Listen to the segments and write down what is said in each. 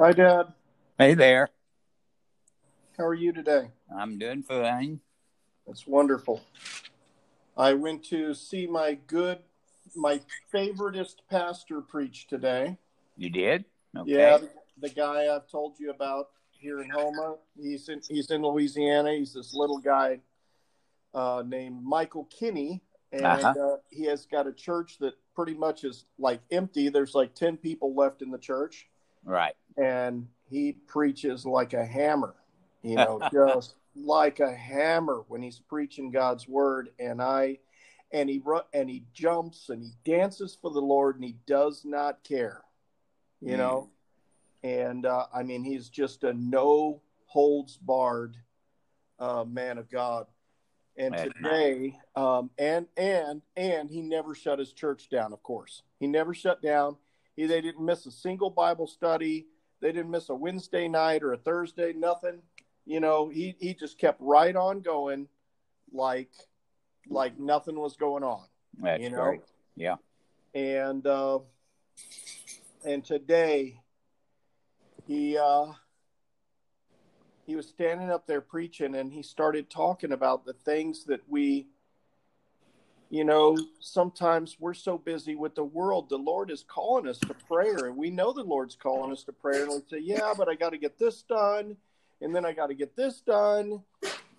Hi, Dad. Hey there. How are you today? I'm doing fine. That's wonderful. I went to see my good, my favoriteest pastor preach today. You did? Okay. Yeah, the, guy I've told you about here in Houma. He's in he's in Louisiana. He's this little guy uh, named Michael Kinney, and Uh-huh. uh, he has got a church that pretty much is like empty. There's like ten people left in the church. Right. And he preaches like a hammer, you know, just like a hammer when he's preaching God's word. And I, and he and he jumps and he dances for the Lord and he does not care, you Mm. know. And uh, I mean, he's just a no holds barred uh, man of God. And That's today, um, and and and he never shut his church down. Of course, he never shut down. He, they didn't miss a single Bible study. They didn't miss a Wednesday night or a Thursday. Nothing. You know, he he just kept right on going, like like nothing was going on. That's you know, great. Yeah. and uh, and today he uh, he was standing up there preaching, and he started talking about the things that we you know, sometimes we're so busy with the world. The Lord is calling us to prayer, and we know the Lord's calling us to prayer. And we say, "Yeah, but I got to get this done, and then I got to get this done,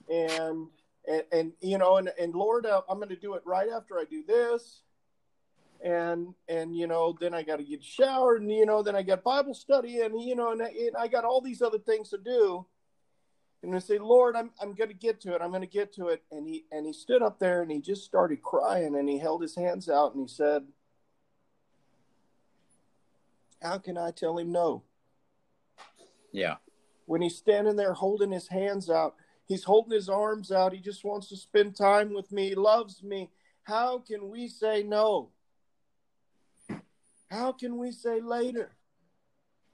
and and, and you know, and and Lord, uh, I'm going to do it right after I do this, and and you know, then I got to get showered, and you know, then I got Bible study, and you know, and, and I got all these other things to do." And I say, Lord, I'm I'm gonna get to it. I'm gonna get to it. And he and he stood up there and he just started crying and he held his hands out and he said, How can I tell him no? Yeah. When he's standing there holding his hands out, he's holding his arms out, he just wants to spend time with me, he loves me. How can we say no? How can we say later?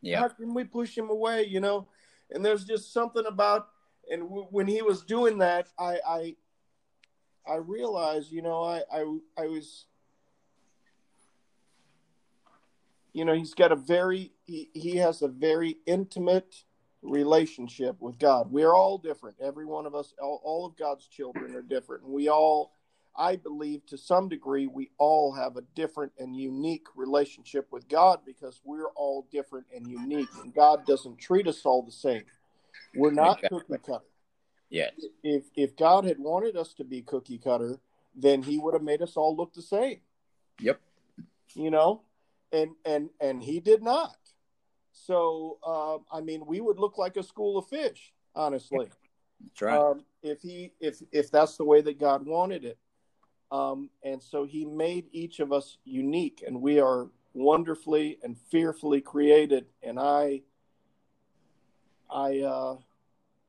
Yeah. How can we push him away? You know, and there's just something about, and w- when he was doing that, I, I, I realized, you know, I, I, I was, you know, he's got a very, he, he has a very intimate relationship with God. We're all different. Every one of us, all, all of God's children are different. And we all, I believe to some degree, we all have a different and unique relationship with God because we're all different and unique. And God doesn't treat us all the same. We're not Exactly. cookie cutter. Yes. If if God had wanted us to be cookie cutter, then He would have made us all look the same. Yep. You know, and and and He did not. So uh, I mean, we would look like a school of fish, honestly That's right. um, if he if if that's the way that God wanted it. Um, and so he made each of us unique, and we are wonderfully and fearfully created. And I, I, uh,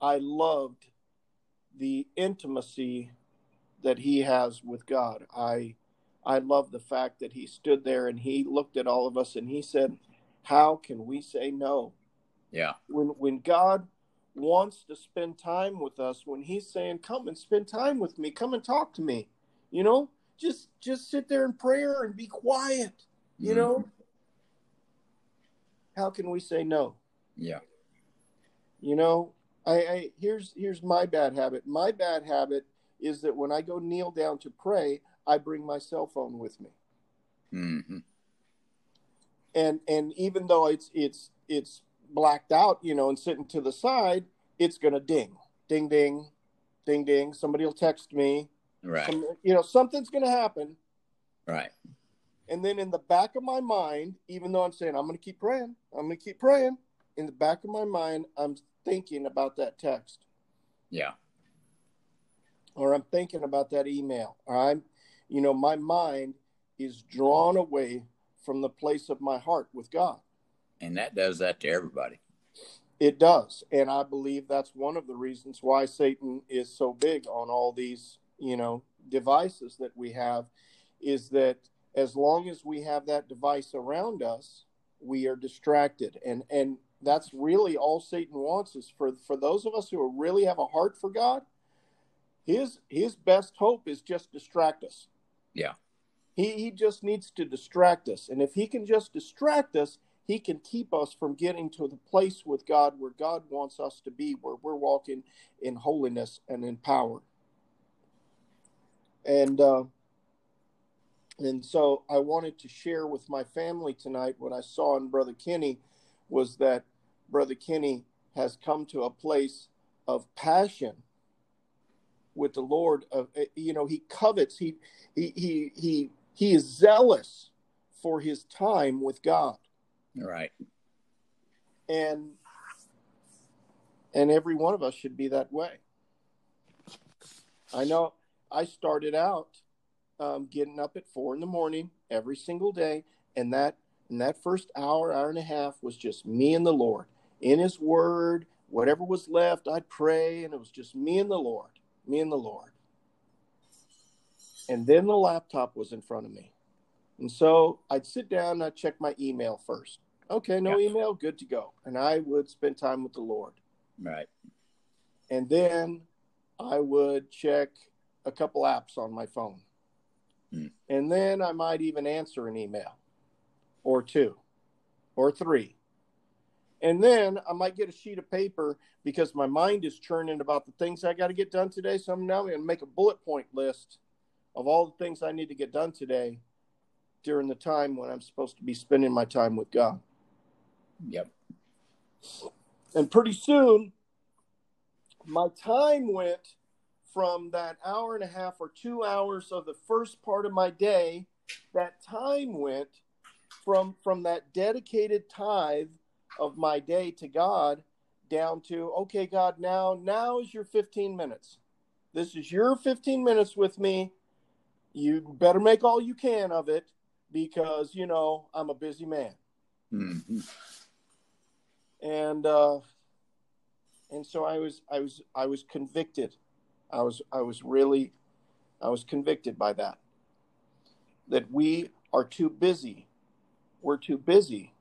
I loved the intimacy that he has with God. I, I love the fact that he stood there and he looked at all of us and he said, "How can we say no?" yeah. when when God wants to spend time with us, when He's saying, "Come and spend time with me, come and talk to me," you know, just just sit there in prayer and be quiet, you Mhm. know. How can we say no? Yeah. You know, I, I here's here's my bad habit. My bad habit is that when I go kneel down to pray, I bring my cell phone with me. hmm and and even though it's it's it's blacked out you know and sitting to the side it's gonna ding ding ding ding ding somebody will text me Right. some, you know something's gonna happen Right. and then in the back of my mind even though i'm saying i'm gonna keep praying i'm gonna keep praying in the back of my mind i'm thinking about that text Yeah. or i'm thinking about that email or i'm you know my mind is drawn away from the place of my heart with god And that does that to everybody. It does. And I believe that's one of the reasons why Satan is so big on all these, you know, devices that we have is that as long as we have that device around us, we are distracted. And and that's really all Satan wants is for for those of us who really have a heart for God, his his best hope is just distract us. Yeah. He he just needs to distract us. And if he can just distract us, he can keep us from getting to the place with God where God wants us to be, where we're walking in holiness and in power. And uh, and so I wanted to share with my family tonight what I saw in Brother Kenny was that Brother Kenny has come to a place of passion with the Lord. Of you know, he covets. He he he he he is zealous for his time with God. Right. And and every one of us should be that way. I know I started out um, getting up at four in the morning every single day, and that and that first hour, hour and a half was just me and the Lord in His Word. Whatever was left, I'd pray, and it was just me and the Lord, me and the Lord. And then the laptop was in front of me, and so I'd sit down and I'd check my email first. Okay, no yeah. email, good to go. And I would spend time with the Lord. Right. And then I would check a couple apps on my phone. Hmm. And then I might even answer an email or two or three. And then I might get a sheet of paper because my mind is churning about the things I got to get done today. So I'm now going to make a bullet point list of all the things I need to get done today during the time when I'm supposed to be spending my time with God. Yep. And pretty soon, my time went from that hour and a half or two hours of the first part of my day. That time went from from that dedicated tithe of my day to God down to okay, God, now now is your 15 minutes. This is your 15 minutes with me. You better make all you can of it because you know I'm a busy man. Mm-hmm and uh, and so I was I was I was convicted. I was I was really I was convicted by that. That we are too busy. We're too busy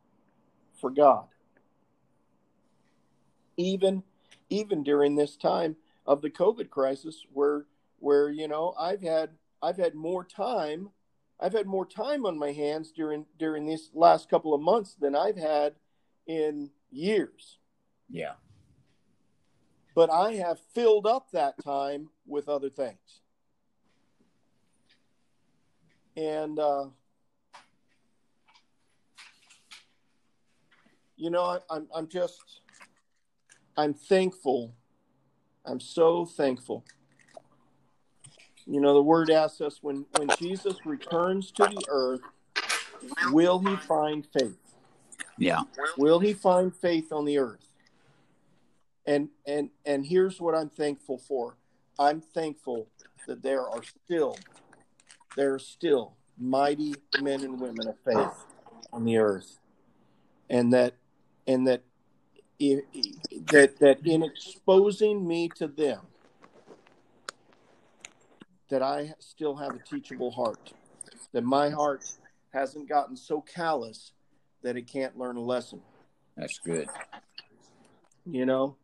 for God. Even even during this time of the COVID crisis where where you know I've had I've had more time I've had more time on my hands during during these last couple of months than I've had in years. Yeah. But I have filled up that time with other things. And, uh, you know, I, I'm, I'm just, I'm thankful. I'm so thankful. You know, the word asks us when, when Jesus returns to the earth, will he find faith? Yeah. Will he find faith on the earth? And and and here's what I'm thankful for. I'm thankful that there are still there are still mighty men and women of faith on the earth. And that and that that that in exposing me to them that I still have a teachable heart. That my heart hasn't gotten so callous that it can't learn a lesson. That's good. You know,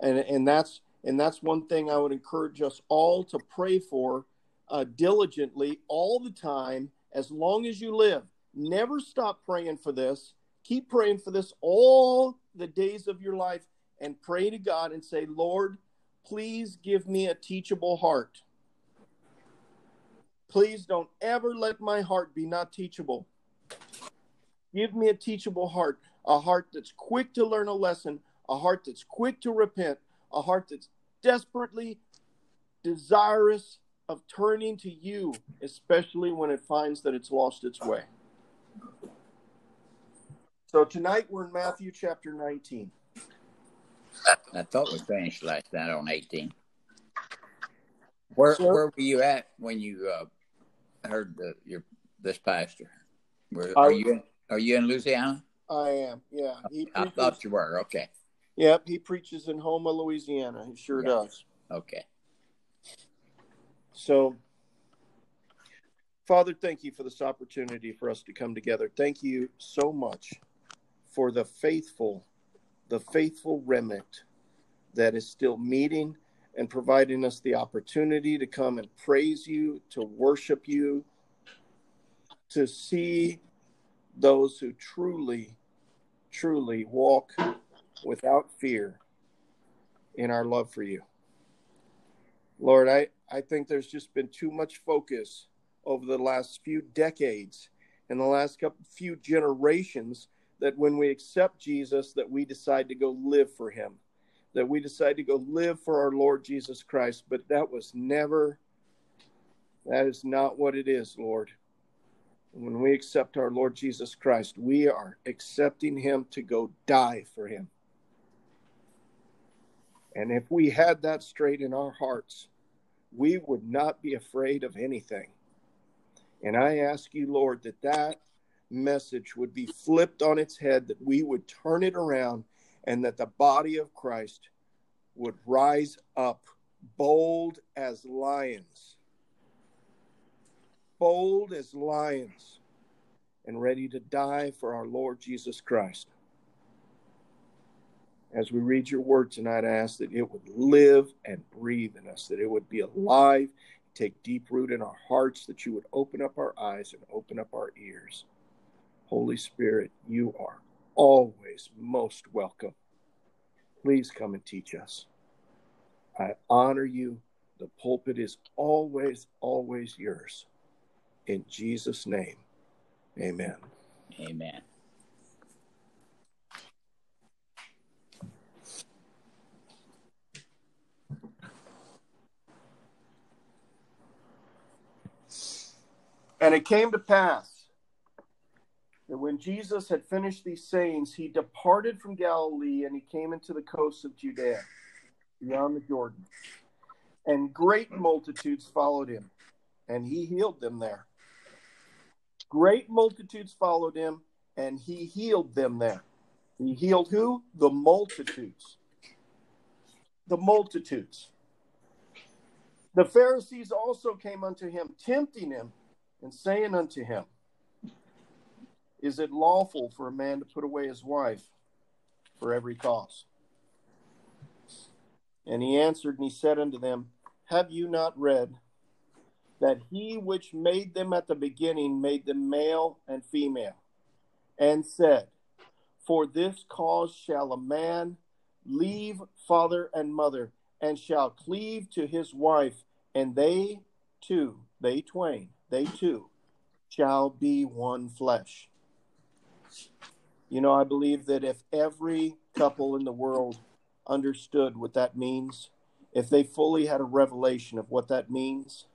and and that's and that's one thing I would encourage us all to pray for uh, diligently all the time, as long as you live. Never stop praying for this. Keep praying for this all the days of your life, and pray to God and say, Lord, please give me a teachable heart. Please don't ever let my heart be not teachable. Give me a teachable heart, a heart that's quick to learn a lesson, a heart that's quick to repent, a heart that's desperately desirous of turning to you, especially when it finds that it's lost its way. So tonight we're in Matthew chapter 19. I thought we finished last night on 18. Where, where were you at when you uh, heard the, your this pastor? Where, are you in, are you in Louisiana? I am. Yeah. He I thought you were. Okay. Yep. He preaches in Houma, Louisiana. He sure yeah. does. Okay. So, Father, thank you for this opportunity for us to come together. Thank you so much for the faithful, the faithful remnant that is still meeting and providing us the opportunity to come and praise you, to worship you, to see those who truly truly walk without fear in our love for you. Lord, I, I think there's just been too much focus over the last few decades and the last couple few generations that when we accept Jesus that we decide to go live for him that we decide to go live for our Lord Jesus Christ. But that was never that is not what it is Lord. When we accept our Lord Jesus Christ we are accepting him to go die for him. And if we had that straight in our hearts we would not be afraid of anything. And I ask you, Lord, that that message would be flipped on its head, that we would turn it around, and that the body of Christ would rise up bold as lions, bold as lions, and ready to die for our Lord Jesus Christ. As we read your word tonight, I ask that it would live and breathe in us, that it would be alive take deep root in our hearts, that you would open up our eyes and open up our ears. Holy Spirit, you are always most welcome. Please come and teach us. I honor you. The pulpit is always, always yours. In Jesus' name, amen. Amen. And it came to pass that when Jesus had finished these sayings, he departed from Galilee and he came into the coasts of Judea, beyond the Jordan. And great multitudes followed him, and he healed them there. Great multitudes followed him, and he healed them there. He healed who? The multitudes. The multitudes. The Pharisees also came unto him, tempting him and saying unto him, Is it lawful for a man to put away his wife for every cause? And he answered and he said unto them, Have you not read that he which made them at the beginning made them male and female, and said, For this cause shall a man leave father and mother, and shall cleave to his wife, and they two, they twain, they two shall be one flesh. You know, I believe that if every couple in the world understood what that means, if they fully had a revelation of what that means,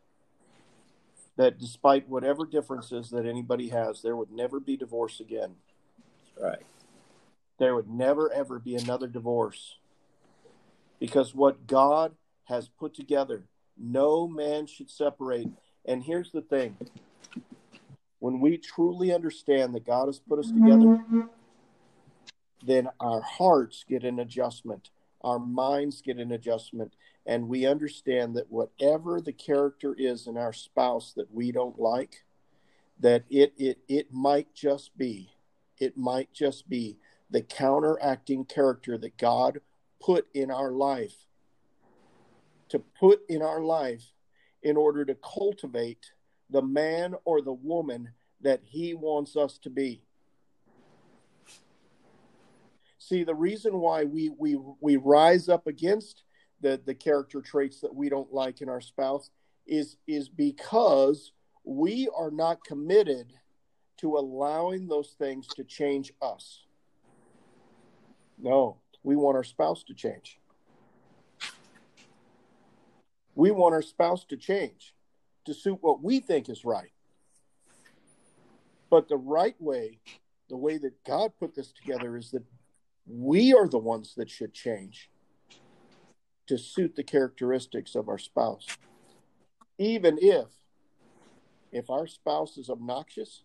that despite whatever differences that anybody has, there would never be divorce again. Right. There would never, ever be another divorce. Because what God has put together, no man should separate. And here's the thing when we truly understand that God has put us together, then our hearts get an adjustment, our minds get an adjustment, and we understand that whatever the character is in our spouse that we don't like, that it it it might just be, it might just be the counteracting character that God put in our life to put in our life in order to cultivate the man or the woman that he wants us to be. See, the reason why we we we rise up against the the character traits that we don't like in our spouse is is because we are not committed to allowing those things to change us. No, we want our spouse to change. We want our spouse to change to suit what we think is right. But the right way, the way that God put this together, is that we are the ones that should change to suit the characteristics of our spouse. Even if if our spouse is obnoxious,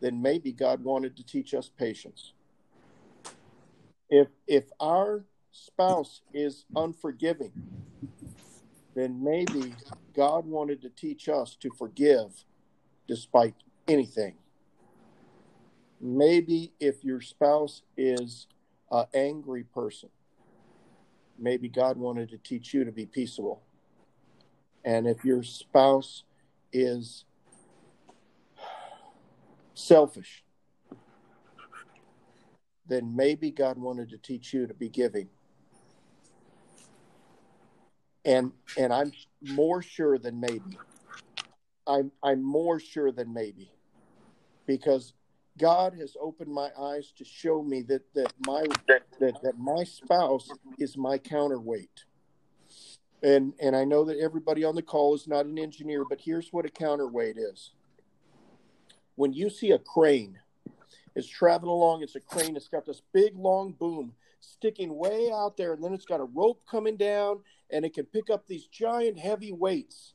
then maybe God wanted to teach us patience. If if our spouse is unforgiving, then maybe God wanted to teach us to forgive despite anything. Maybe if your spouse is an angry person, maybe God wanted to teach you to be peaceable. And if your spouse is selfish, then maybe God wanted to teach you to be giving. And and I'm more sure than maybe. I'm I'm more sure than maybe. Because God has opened my eyes to show me that that my that, that my spouse is my counterweight. And and I know that everybody on the call is not an engineer, but here's what a counterweight is. When you see a crane, it's traveling along, it's a crane, it's got this big long boom sticking way out there, and then it's got a rope coming down, and it can pick up these giant heavy weights,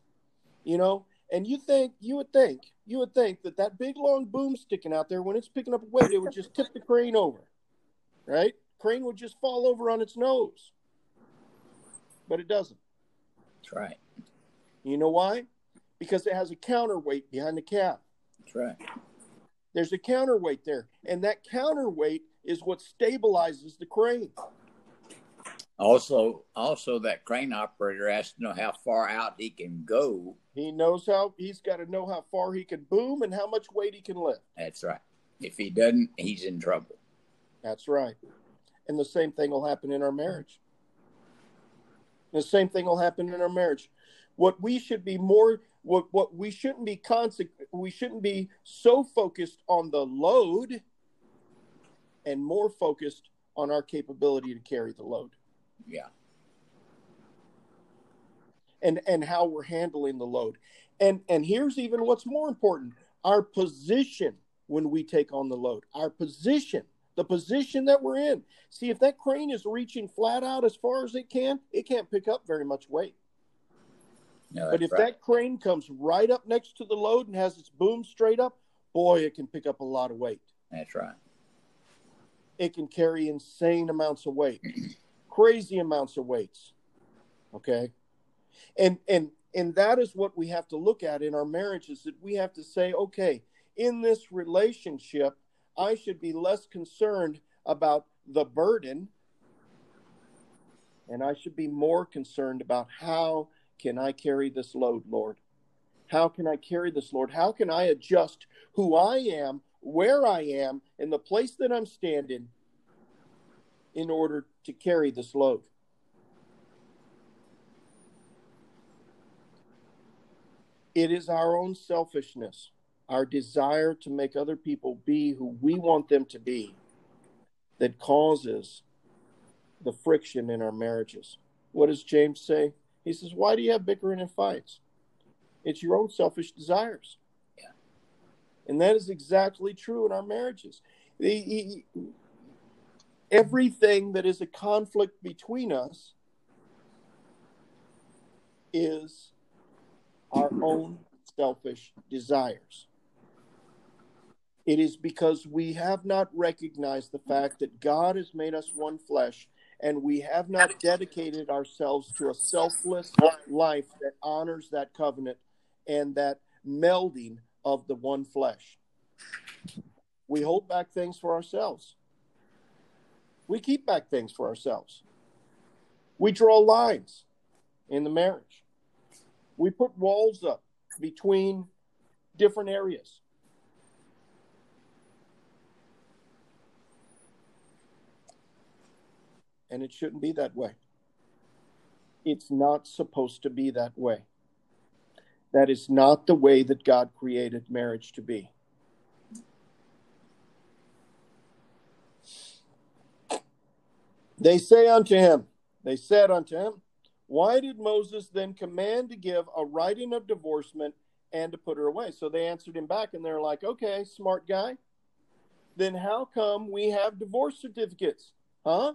you know. And you think you would think you would think that that big long boom sticking out there, when it's picking up a weight, it would just tip the crane over, right? Crane would just fall over on its nose, but it doesn't. That's right. You know why? Because it has a counterweight behind the cab. That's right. There's a counterweight there, and that counterweight is what stabilizes the crane. Also, also that crane operator has to know how far out he can go. He knows how he's got to know how far he can boom and how much weight he can lift. That's right. If he doesn't, he's in trouble. That's right. And the same thing will happen in our marriage. The same thing will happen in our marriage. What we should be more what what we shouldn't be conse- we shouldn't be so focused on the load and more focused on our capability to carry the load. Yeah. And and how we're handling the load. And and here's even what's more important, our position when we take on the load. Our position, the position that we're in. See if that crane is reaching flat out as far as it can, it can't pick up very much weight. No, but if right. that crane comes right up next to the load and has its boom straight up, boy, it can pick up a lot of weight. That's right. It can carry insane amounts of weight, crazy amounts of weights. Okay, and and and that is what we have to look at in our marriages. That we have to say, okay, in this relationship, I should be less concerned about the burden, and I should be more concerned about how can I carry this load, Lord? How can I carry this, Lord? How can I adjust who I am, where I am, in the place that I'm standing in order to carry this load? It is our own selfishness, our desire to make other people be who we want them to be, that causes the friction in our marriages. What does James say? He says, Why do you have bickering and fights? It's your own selfish desires. Yeah. And that is exactly true in our marriages. The, he, everything that is a conflict between us is our own selfish desires. It is because we have not recognized the fact that God has made us one flesh and we have not dedicated ourselves to a selfless life that honors that covenant and that melding of the one flesh. We hold back things for ourselves. We keep back things for ourselves. We draw lines in the marriage. We put walls up between different areas. and it shouldn't be that way. It's not supposed to be that way. That is not the way that God created marriage to be. They say unto him, they said unto him, Why did Moses then command to give a writing of divorcement and to put her away? So they answered him back and they're like, Okay, smart guy. Then how come we have divorce certificates? Huh?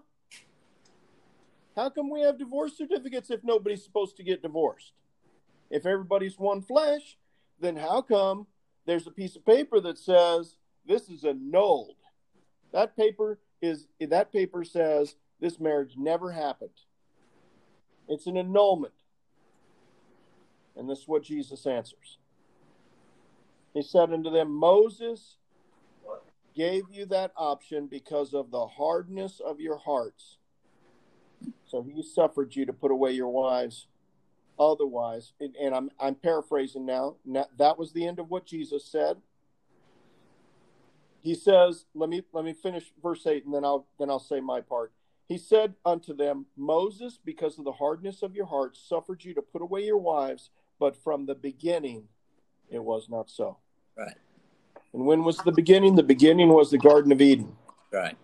How come we have divorce certificates if nobody's supposed to get divorced? If everybody's one flesh, then how come there's a piece of paper that says this is annulled? That paper is that paper says this marriage never happened. It's an annulment. And this is what Jesus answers. He said unto them, Moses gave you that option because of the hardness of your hearts so he suffered you to put away your wives. Otherwise, and, and I'm I'm paraphrasing now, now. That was the end of what Jesus said. he says, let me let me finish verse 8 and then I'll then I'll say my part. He said unto them, Moses, because of the hardness of your hearts, suffered you to put away your wives, but from the beginning it was not so. Right. And when was the beginning? The beginning was the Garden of Eden. Right.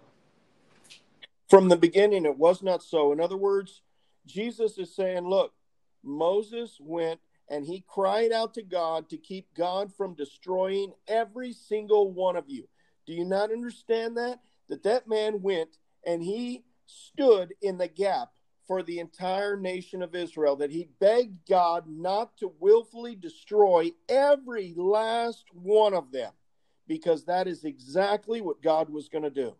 From the beginning, it was not so. In other words, Jesus is saying, look, Moses went and he cried out to God to keep God from destroying every single one of you. Do you not understand that? That that man went and he stood in the gap for the entire nation of Israel, that he begged God not to willfully destroy every last one of them, because that is exactly what God was going to do.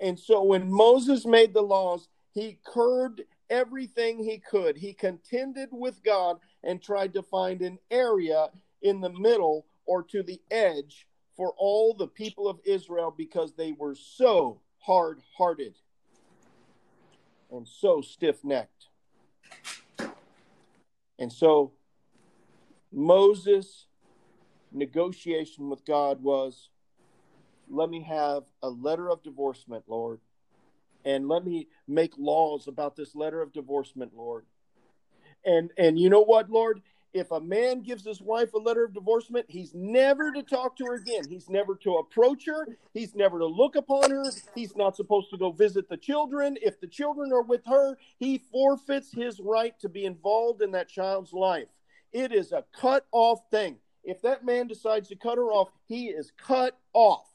And so when Moses made the laws, he curbed everything he could. He contended with God and tried to find an area in the middle or to the edge for all the people of Israel because they were so hard hearted and so stiff necked. And so Moses' negotiation with God was let me have a letter of divorcement, Lord, and let me make laws about this letter of divorcement, Lord. And and you know what, Lord? If a man gives his wife a letter of divorcement, he's never to talk to her again. He's never to approach her. He's never to look upon her. He's not supposed to go visit the children. If the children are with her, he forfeits his right to be involved in that child's life. It is a cut off thing. If that man decides to cut her off, he is cut off.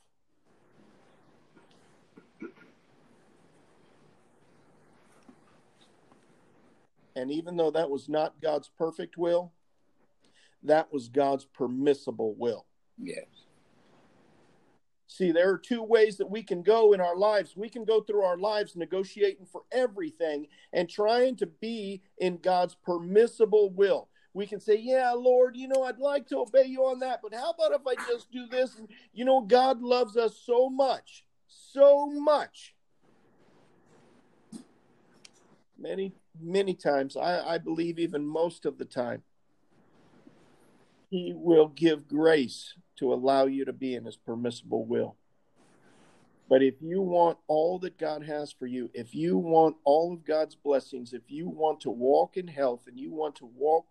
And even though that was not God's perfect will, that was God's permissible will. Yes. See, there are two ways that we can go in our lives. We can go through our lives negotiating for everything and trying to be in God's permissible will. We can say, Yeah, Lord, you know, I'd like to obey you on that, but how about if I just do this? And, you know, God loves us so much, so much. Many many times, I, I believe even most of the time, He will give grace to allow you to be in His permissible will. But if you want all that God has for you, if you want all of God's blessings, if you want to walk in health and you want to walk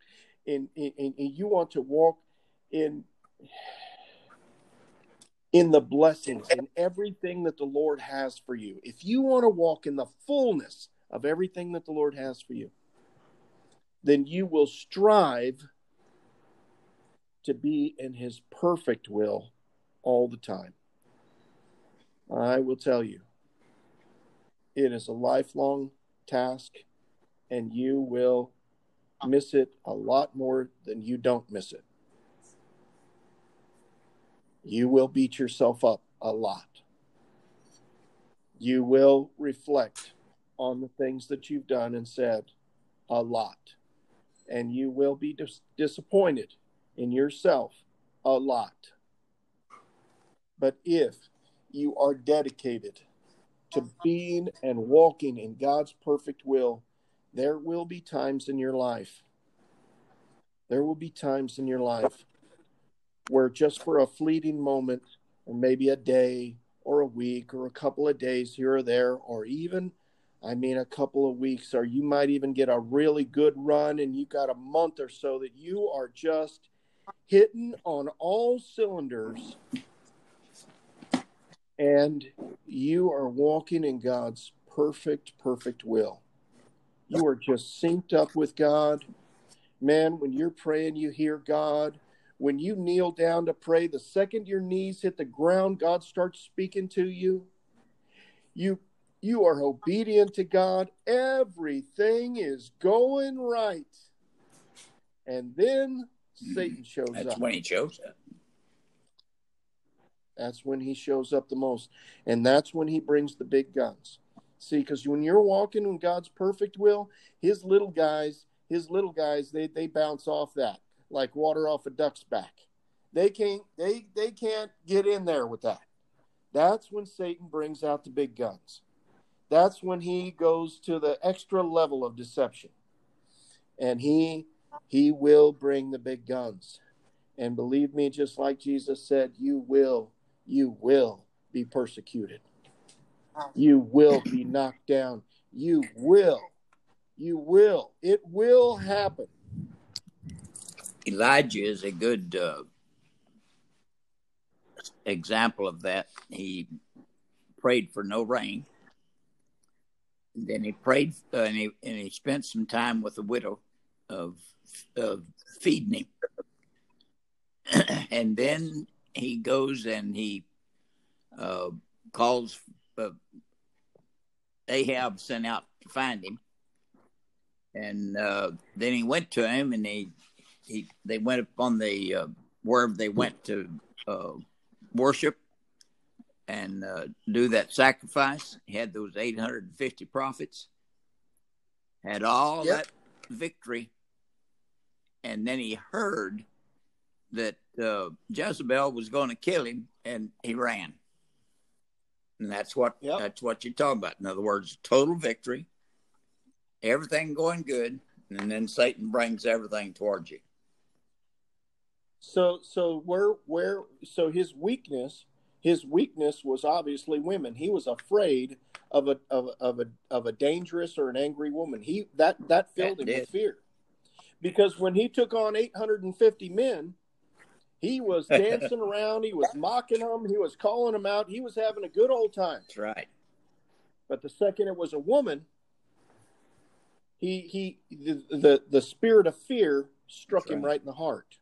in, in, in, you want to walk in in the blessings in everything that the Lord has for you. If you want to walk in the fullness of everything that the Lord has for you, then you will strive to be in His perfect will all the time. I will tell you, it is a lifelong task, and you will miss it a lot more than you don't miss it. You will beat yourself up a lot. You will reflect on the things that you've done and said a lot. And you will be dis- disappointed in yourself a lot. But if you are dedicated to being and walking in God's perfect will, there will be times in your life, there will be times in your life where just for a fleeting moment, or maybe a day, or a week, or a couple of days here or there, or even I mean, a couple of weeks, or you might even get a really good run and you got a month or so that you are just hitting on all cylinders and you are walking in God's perfect, perfect will. You are just synced up with God. Man, when you're praying, you hear God. When you kneel down to pray, the second your knees hit the ground, God starts speaking to you. You you are obedient to God. Everything is going right. And then Satan shows That's up. That's when he shows up. That's when he shows up the most. And that's when he brings the big guns. See, because when you're walking in God's perfect will, his little guys, his little guys, they, they bounce off that like water off a duck's back. They can't they they can't get in there with that. That's when Satan brings out the big guns that's when he goes to the extra level of deception and he he will bring the big guns And believe me, just like Jesus said, you will, you will be persecuted. You will be knocked down. You will. You will. It will happen. Elijah is a good uh, example of that. He prayed for no rain. Then he prayed uh, and, he, and he spent some time with the widow of, of feeding him. and then he goes and he uh, calls uh, Ahab sent out to find him, and uh, then he went to him, and he he they went up on the uh, wherever they went to uh, worship and uh, do that sacrifice. He had those eight hundred and fifty prophets, had all yep. that victory, and then he heard that uh, Jezebel was going to kill him, and he ran. And that's what yep. that's what you're talking about. In other words, total victory, everything going good, and then Satan brings everything towards you. So so where where so his weakness his weakness was obviously women. He was afraid of a of, of a of a dangerous or an angry woman. He that that filled that him did. with fear. Because when he took on 850 men, he was dancing around. He was mocking them. He was calling them out. He was having a good old time. That's right. But the second it was a woman, he he the the, the spirit of fear struck him right in the heart.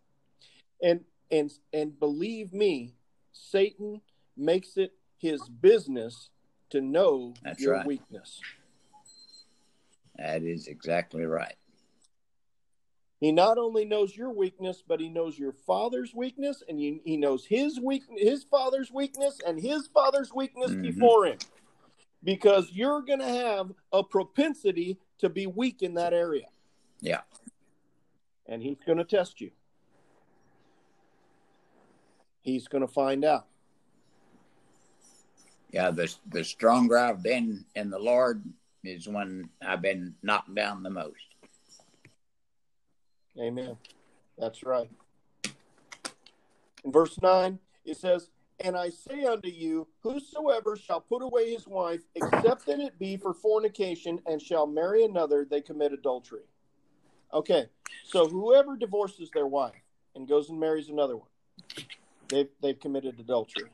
And and and believe me, Satan makes it his business to know That's your right. weakness. That is exactly right. He not only knows your weakness, but he knows your father's weakness, and he, he knows his weak, his father's weakness, and his father's weakness mm-hmm. before him, because you're going to have a propensity to be weak in that area. Yeah, and he's going to test you. He's going to find out. Yeah, the the stronger I've been in the Lord is when I've been knocked down the most. Amen. That's right. In verse 9, it says, And I say unto you, whosoever shall put away his wife, except that it be for fornication, and shall marry another, they commit adultery. Okay, so whoever divorces their wife and goes and marries another one, they've, they've committed adultery.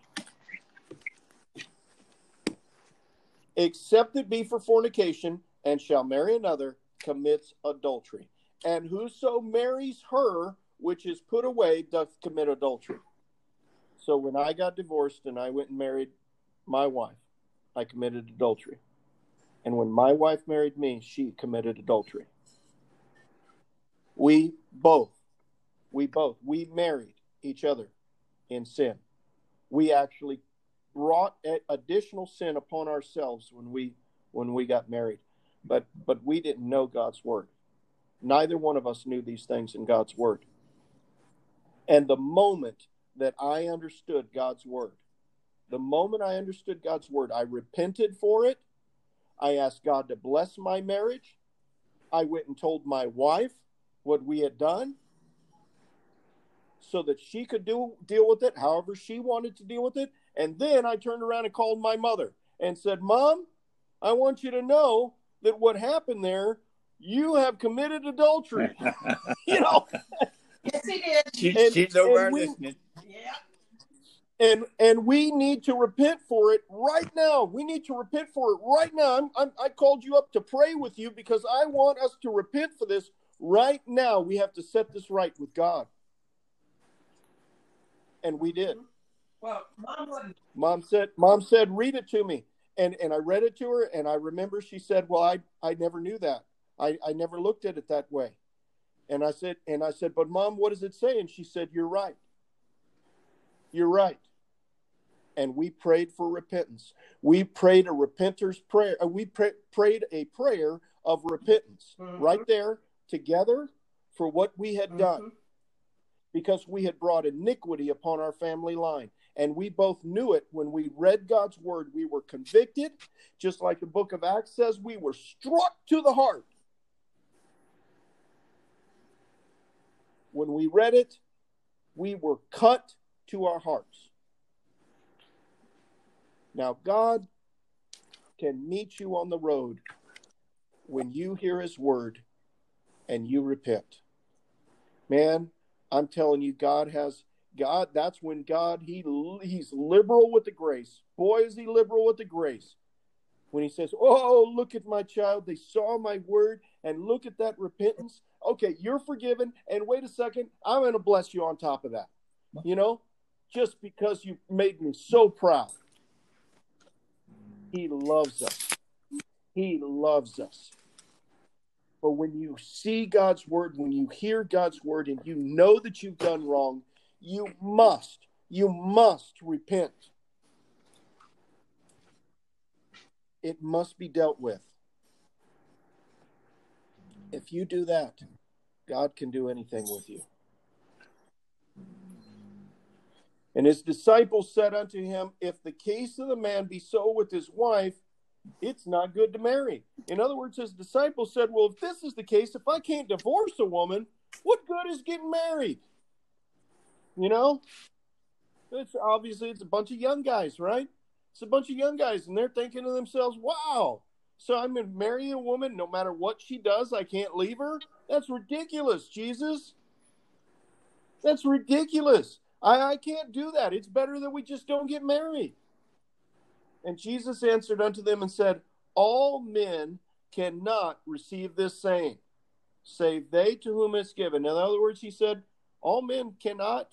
Except it be for fornication, and shall marry another, commits adultery and whoso marries her which is put away doth commit adultery. So when I got divorced and I went and married my wife, I committed adultery. And when my wife married me, she committed adultery. We both, we both, we married each other in sin. We actually brought additional sin upon ourselves when we when we got married. But but we didn't know God's word. Neither one of us knew these things in God's word. And the moment that I understood God's word, the moment I understood God's word, I repented for it. I asked God to bless my marriage. I went and told my wife what we had done so that she could do deal with it however she wanted to deal with it. And then I turned around and called my mother and said, "Mom, I want you to know that what happened there you have committed adultery. you know. Yes, he did. She, and, she's over we, listening. Yeah. And and we need to repent for it right now. We need to repent for it right now. I'm, I'm, I called you up to pray with you because I want us to repent for this right now. We have to set this right with God. And we did. Mm-hmm. Well, mom, mom said, "Mom said, read it to me." And and I read it to her, and I remember she said, "Well, I I never knew that." I, I never looked at it that way. And I said, and I said, but mom, what does it say? And she said, you're right. You're right. And we prayed for repentance. We prayed a repenter's prayer. Uh, we pray, prayed a prayer of repentance mm-hmm. right there together for what we had mm-hmm. done because we had brought iniquity upon our family line. And we both knew it when we read God's word. We were convicted, just like the book of Acts says, we were struck to the heart when we read it, We were cut to our hearts. Now, God can meet you on the road when you hear his word and you repent. Man, I'm telling you, God has God. That's when God he he's liberal with the grace. Boy, is he liberal with the grace. When he says, "Oh, look at my child. They saw my word, and look at that repentance." Okay, you're forgiven. And wait a second, I'm going to bless you on top of that. You know, just because you made me so proud. He loves us. He loves us. But when you see God's word, when you hear God's word, and you know that you've done wrong, you must, you must repent. It must be dealt with. If you do that, God can do anything with you. And his disciples said unto him, If the case of the man be so with his wife, it's not good to marry. In other words, his disciples said, Well, if this is the case, if I can't divorce a woman, what good is getting married? You know? It's obviously it's a bunch of young guys, right? It's a bunch of young guys, and they're thinking to themselves, Wow, so I'm gonna marry a woman no matter what she does, I can't leave her? That's ridiculous, Jesus. That's ridiculous. I, I can't do that. It's better that we just don't get married. And Jesus answered unto them and said, All men cannot receive this saying, save they to whom it's given. In other words, he said, All men cannot,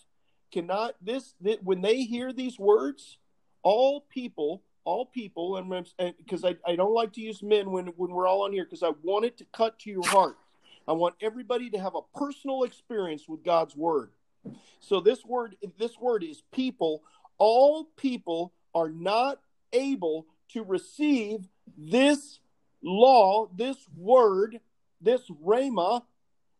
cannot, this, this when they hear these words, all people, all people, and because I, I don't like to use men when, when we're all on here because I want it to cut to your heart. I want everybody to have a personal experience with God's word. So this word, this word is people. All people are not able to receive this law, this word, this rhema.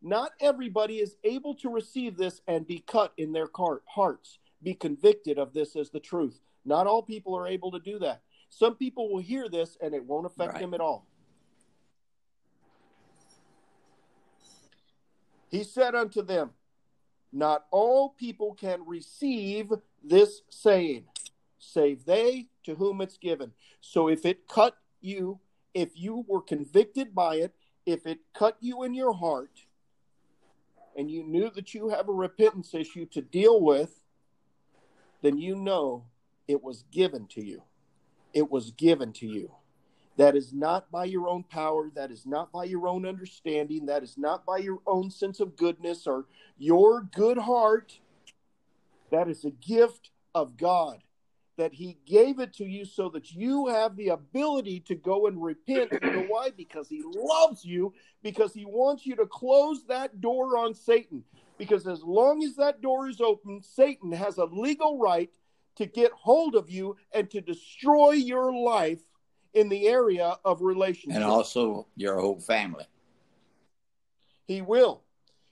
Not everybody is able to receive this and be cut in their hearts, be convicted of this as the truth. Not all people are able to do that. Some people will hear this and it won't affect right. them at all. He said unto them, Not all people can receive this saying, save they to whom it's given. So if it cut you, if you were convicted by it, if it cut you in your heart, and you knew that you have a repentance issue to deal with, then you know it was given to you. It was given to you. That is not by your own power. That is not by your own understanding. That is not by your own sense of goodness or your good heart. That is a gift of God that he gave it to you so that you have the ability to go and repent. You know why? Because he loves you, because he wants you to close that door on Satan. Because as long as that door is open, Satan has a legal right to get hold of you and to destroy your life in the area of relationship. And also your whole family. He will.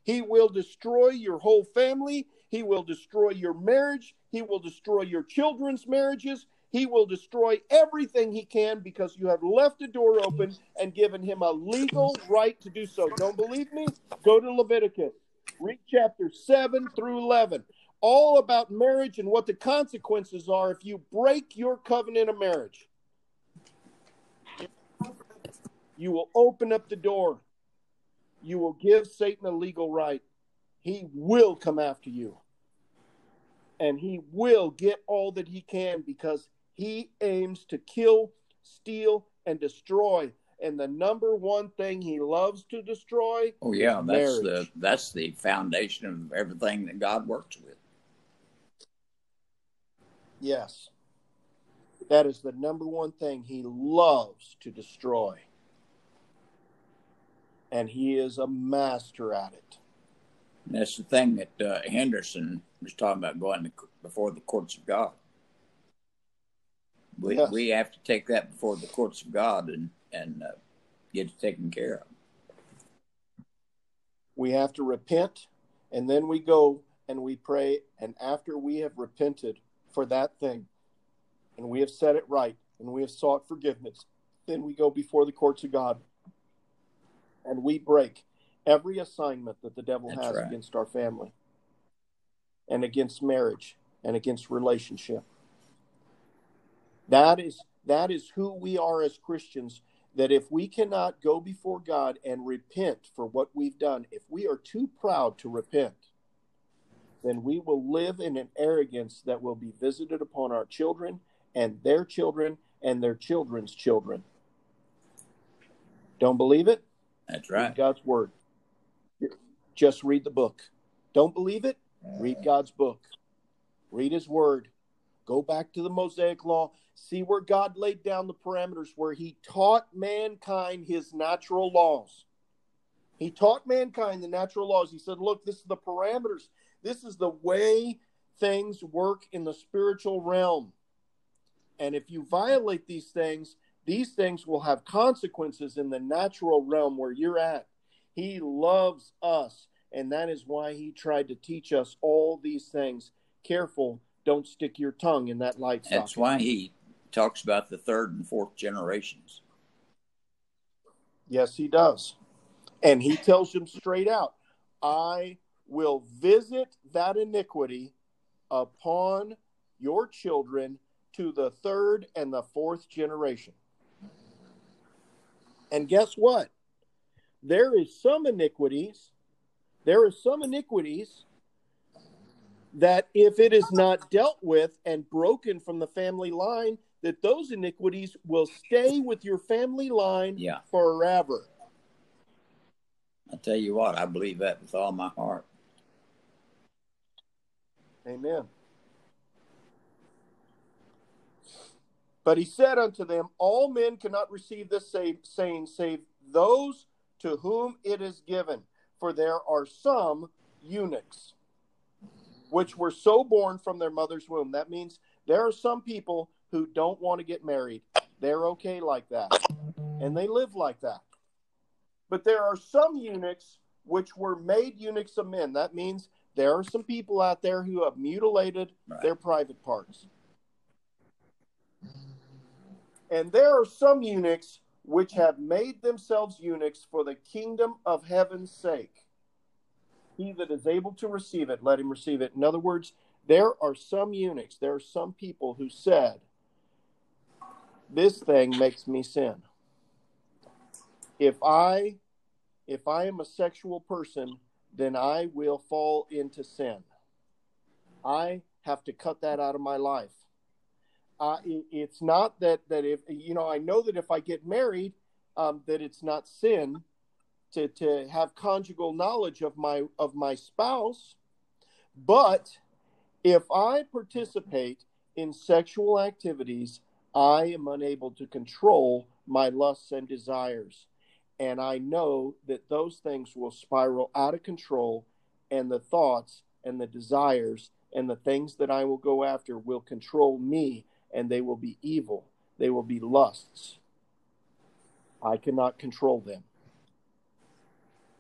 He will destroy your whole family. He will destroy your marriage. He will destroy your children's marriages. He will destroy everything he can because you have left a door open and given him a legal right to do so. Don't believe me? Go to Leviticus. Read chapter 7 through 11. All about marriage and what the consequences are if you break your covenant of marriage. You will open up the door. You will give Satan a legal right. He will come after you and he will get all that he can because he aims to kill, steal, and destroy. And the number one thing he loves to destroy. Oh yeah, that's marriage. the that's the foundation of everything that God works with. Yes. That is the number one thing he loves to destroy. And he is a master at it. And that's the thing that uh, Henderson was talking about going to, before the courts of God. We yes. we have to take that before the courts of God and and uh, get it taken care of. We have to repent, and then we go and we pray. And after we have repented for that thing, and we have said it right, and we have sought forgiveness, then we go before the courts of God, and we break every assignment that the devil That's has right. against our family. and against marriage and against relationship. That is that is who we are as Christians that if we cannot go before God and repent for what we've done, if we are too proud to repent, then we will live in an arrogance that will be visited upon our children and their children and their children's children. Don't believe it? That's right. Read God's word. Just read the book. Don't believe it? Read God's book. Read his word. Go back to the Mosaic law. See where God laid down the parameters, where he taught mankind his natural laws. He taught mankind the natural laws. He said, Look, this is the parameters. This is the way things work in the spiritual realm. And if you violate these things, these things will have consequences in the natural realm where you're at. He loves us, and that is why he tried to teach us all these things. Careful, don't stick your tongue in that light socket. That's why he talks about the third and fourth generations. Yes, he does. And he tells them straight out, I will visit that iniquity upon your children to the third and the fourth generation. And guess what? There is some iniquities, there are some iniquities that if it is not dealt with and broken from the family line, that those iniquities will stay with your family line yeah. forever. I tell you what, I believe that with all my heart. Amen. But he said unto them, All men cannot receive this saying, save those to whom it is given. For there are some eunuchs, which were so born from their mother's womb. That means there are some people who don't want to get married. They're okay like that. And they live like that. But there are some eunuchs which were made eunuchs of men. That means there are some people out there who have mutilated right. their private parts. And there are some eunuchs which have made themselves eunuchs for the kingdom of heaven's sake. He that is able to receive it, let him receive it. In other words, there are some eunuchs, there are some people who said, This thing makes me sin. If I if I am a sexual person, then I will fall into sin. I have to cut that out of my life. Uh, it, it's not that that if you know I know that if I get married, um, that it's not sin to to have conjugal knowledge of my of my spouse, but if I participate in sexual activities, I am unable to control my lusts and desires. And I know that those things will spiral out of control, and the thoughts and the desires and the things that I will go after will control me, and they will be evil. They will be lusts. I cannot control them.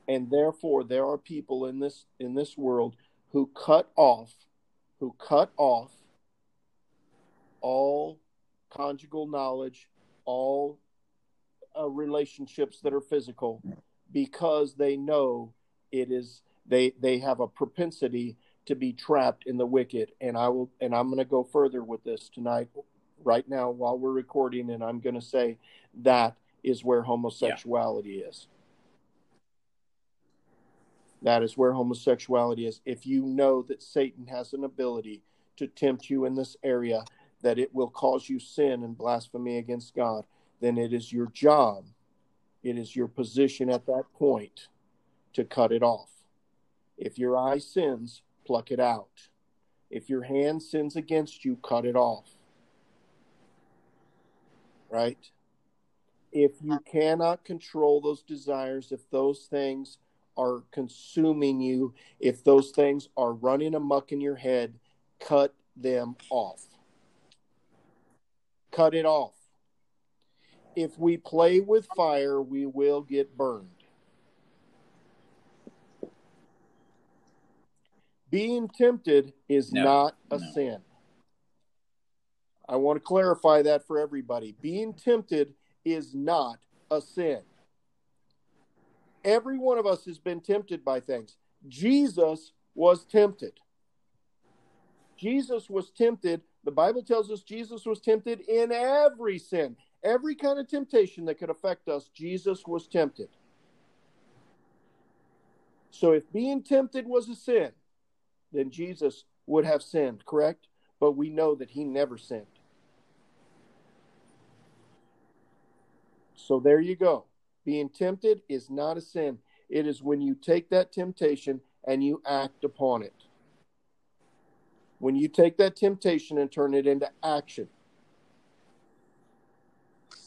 And therefore, there are people in this in this world who cut off, who cut off all conjugal knowledge, all uh, relationships that are physical because they know it is they they have a propensity to be trapped in the wicked. And i will and i'm going to go further with this tonight right now while we're recording and i'm going to say that is where homosexuality yeah. is. That is where homosexuality is. If you know that satan has an ability to tempt you in this area that it will cause you sin and blasphemy against god then it is your job, it is your position at that point to cut it off. If your eye sins, pluck it out. If your hand sins against you, cut it off. Right? If you cannot control those desires, if those things are consuming you, if those things are running amuck in your head, cut them off. Cut it off if we play with fire, we will get burned. Being tempted is no, not a no. sin. I want to clarify that for everybody. Being tempted is not a sin. Every one of us has been tempted by things. Jesus was tempted. Jesus was tempted. The Bible tells us Jesus was tempted in every sin, every kind of temptation that could affect us. Jesus was tempted. So if being tempted was a sin, then Jesus would have sinned, correct? But we know that he never sinned. So there you go. Being tempted is not a sin. It is when you take that temptation and you act upon it. When you take that temptation and turn it into action.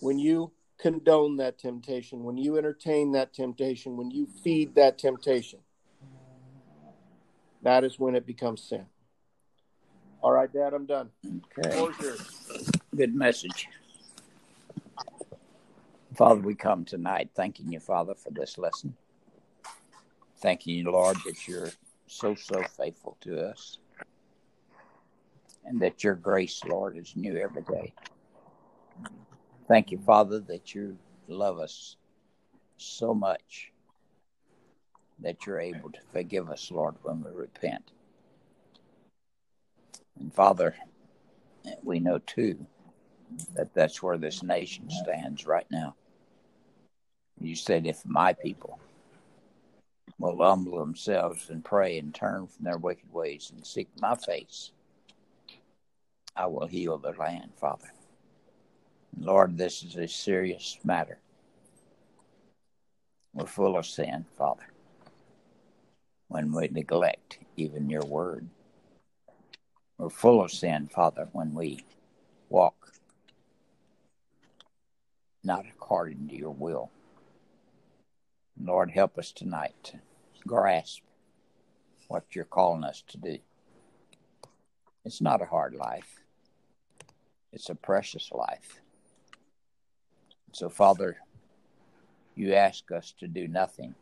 When you condone that temptation, when you entertain that temptation, when you feed that temptation, that is when it becomes sin. All right, Dad, I'm done. Okay. Good message. Father, we come tonight thanking you, Father, for this lesson. Thanking you, Lord, that you're so, so faithful to us. And that your grace, Lord, is new every day. Thank you, Father, that you love us so much that you're able to forgive us, Lord, when we repent. And Father, we know too that that's where this nation stands right now. You said, if my people will humble themselves and pray and turn from their wicked ways and seek my face, I will heal their land, Father. Lord, this is a serious matter. We're full of sin, Father, when we neglect even your word. We're full of sin, Father, when we walk not according to your will. Lord, help us tonight to grasp what you're calling us to do. It's not a hard life, it's a precious life. So, Father, you ask us to do nothing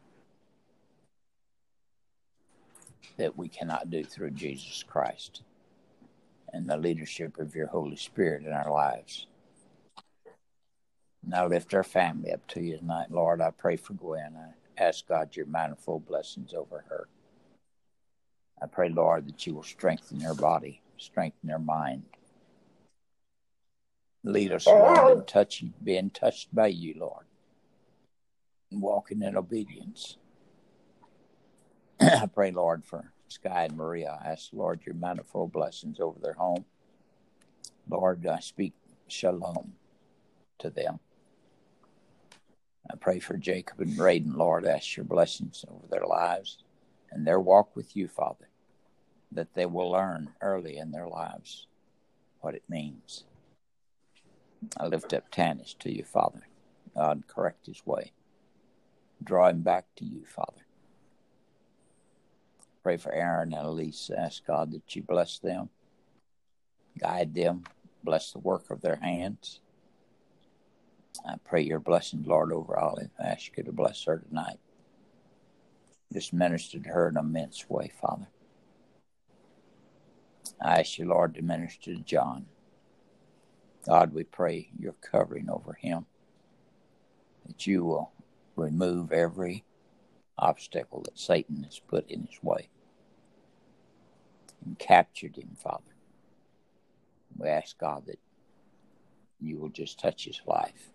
that we cannot do through Jesus Christ and the leadership of your Holy Spirit in our lives. Now lift our family up to you tonight, Lord. I pray for Gwen. I ask God your manifold blessings over her. I pray, Lord, that you will strengthen her body, strengthen her mind, Lead us, Lord, oh. in touching, being touched by you, Lord, and walking in obedience. I pray, Lord, for Sky and Maria. I ask, Lord, your manifold blessings over their home. Lord, I speak shalom to them. I pray for Jacob and Braden, Lord. I ask your blessings over their lives and their walk with you, Father, that they will learn early in their lives what it means I lift up Tanis to you, Father. God, correct his way. Draw him back to you, Father. Pray for Aaron and Elise. Ask God that you bless them, guide them, bless the work of their hands. I pray your blessing, Lord, over Olive. I ask you to bless her tonight. Just minister to her in an immense way, Father. I ask you, Lord, to minister to John. God, we pray your covering over him, that you will remove every obstacle that Satan has put in his way and captured him, Father. We ask God that you will just touch his life.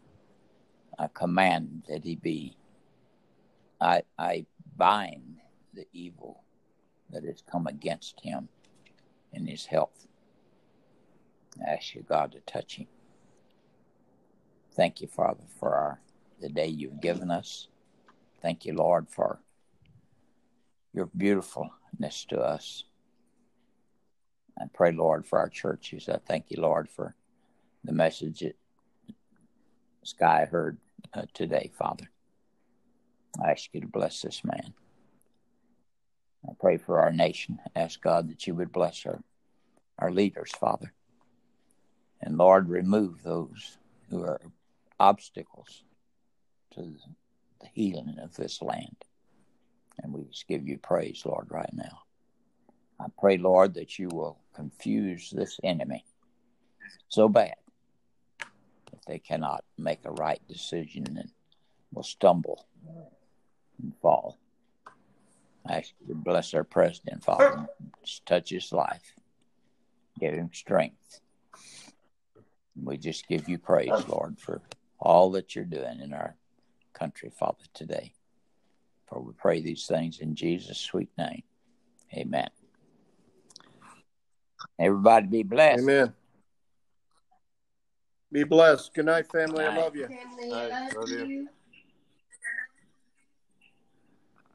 I command that he be, I, I bind the evil that has come against him in his health. I ask you, God, to touch him. Thank you, Father, for our, the day you've given us. Thank you, Lord, for your beautifulness to us. I pray, Lord, for our churches. I thank you, Lord, for the message that Sky heard uh, today, Father. I ask you to bless this man. I pray for our nation. ask God that you would bless our, our leaders, Father. And Lord, remove those who are obstacles to the healing of this land. And we just give you praise, Lord, right now. I pray, Lord, that you will confuse this enemy so bad that they cannot make a right decision and will stumble and fall. I ask you to bless our president, Father. Just touch his life. Give him strength. We just give you praise, Lord, for all that you're doing in our country, Father, today. For we pray these things in Jesus' sweet name. Amen. Everybody be blessed. Amen. Be blessed. Good night, family. Night. I love you. Family, I love love you. you.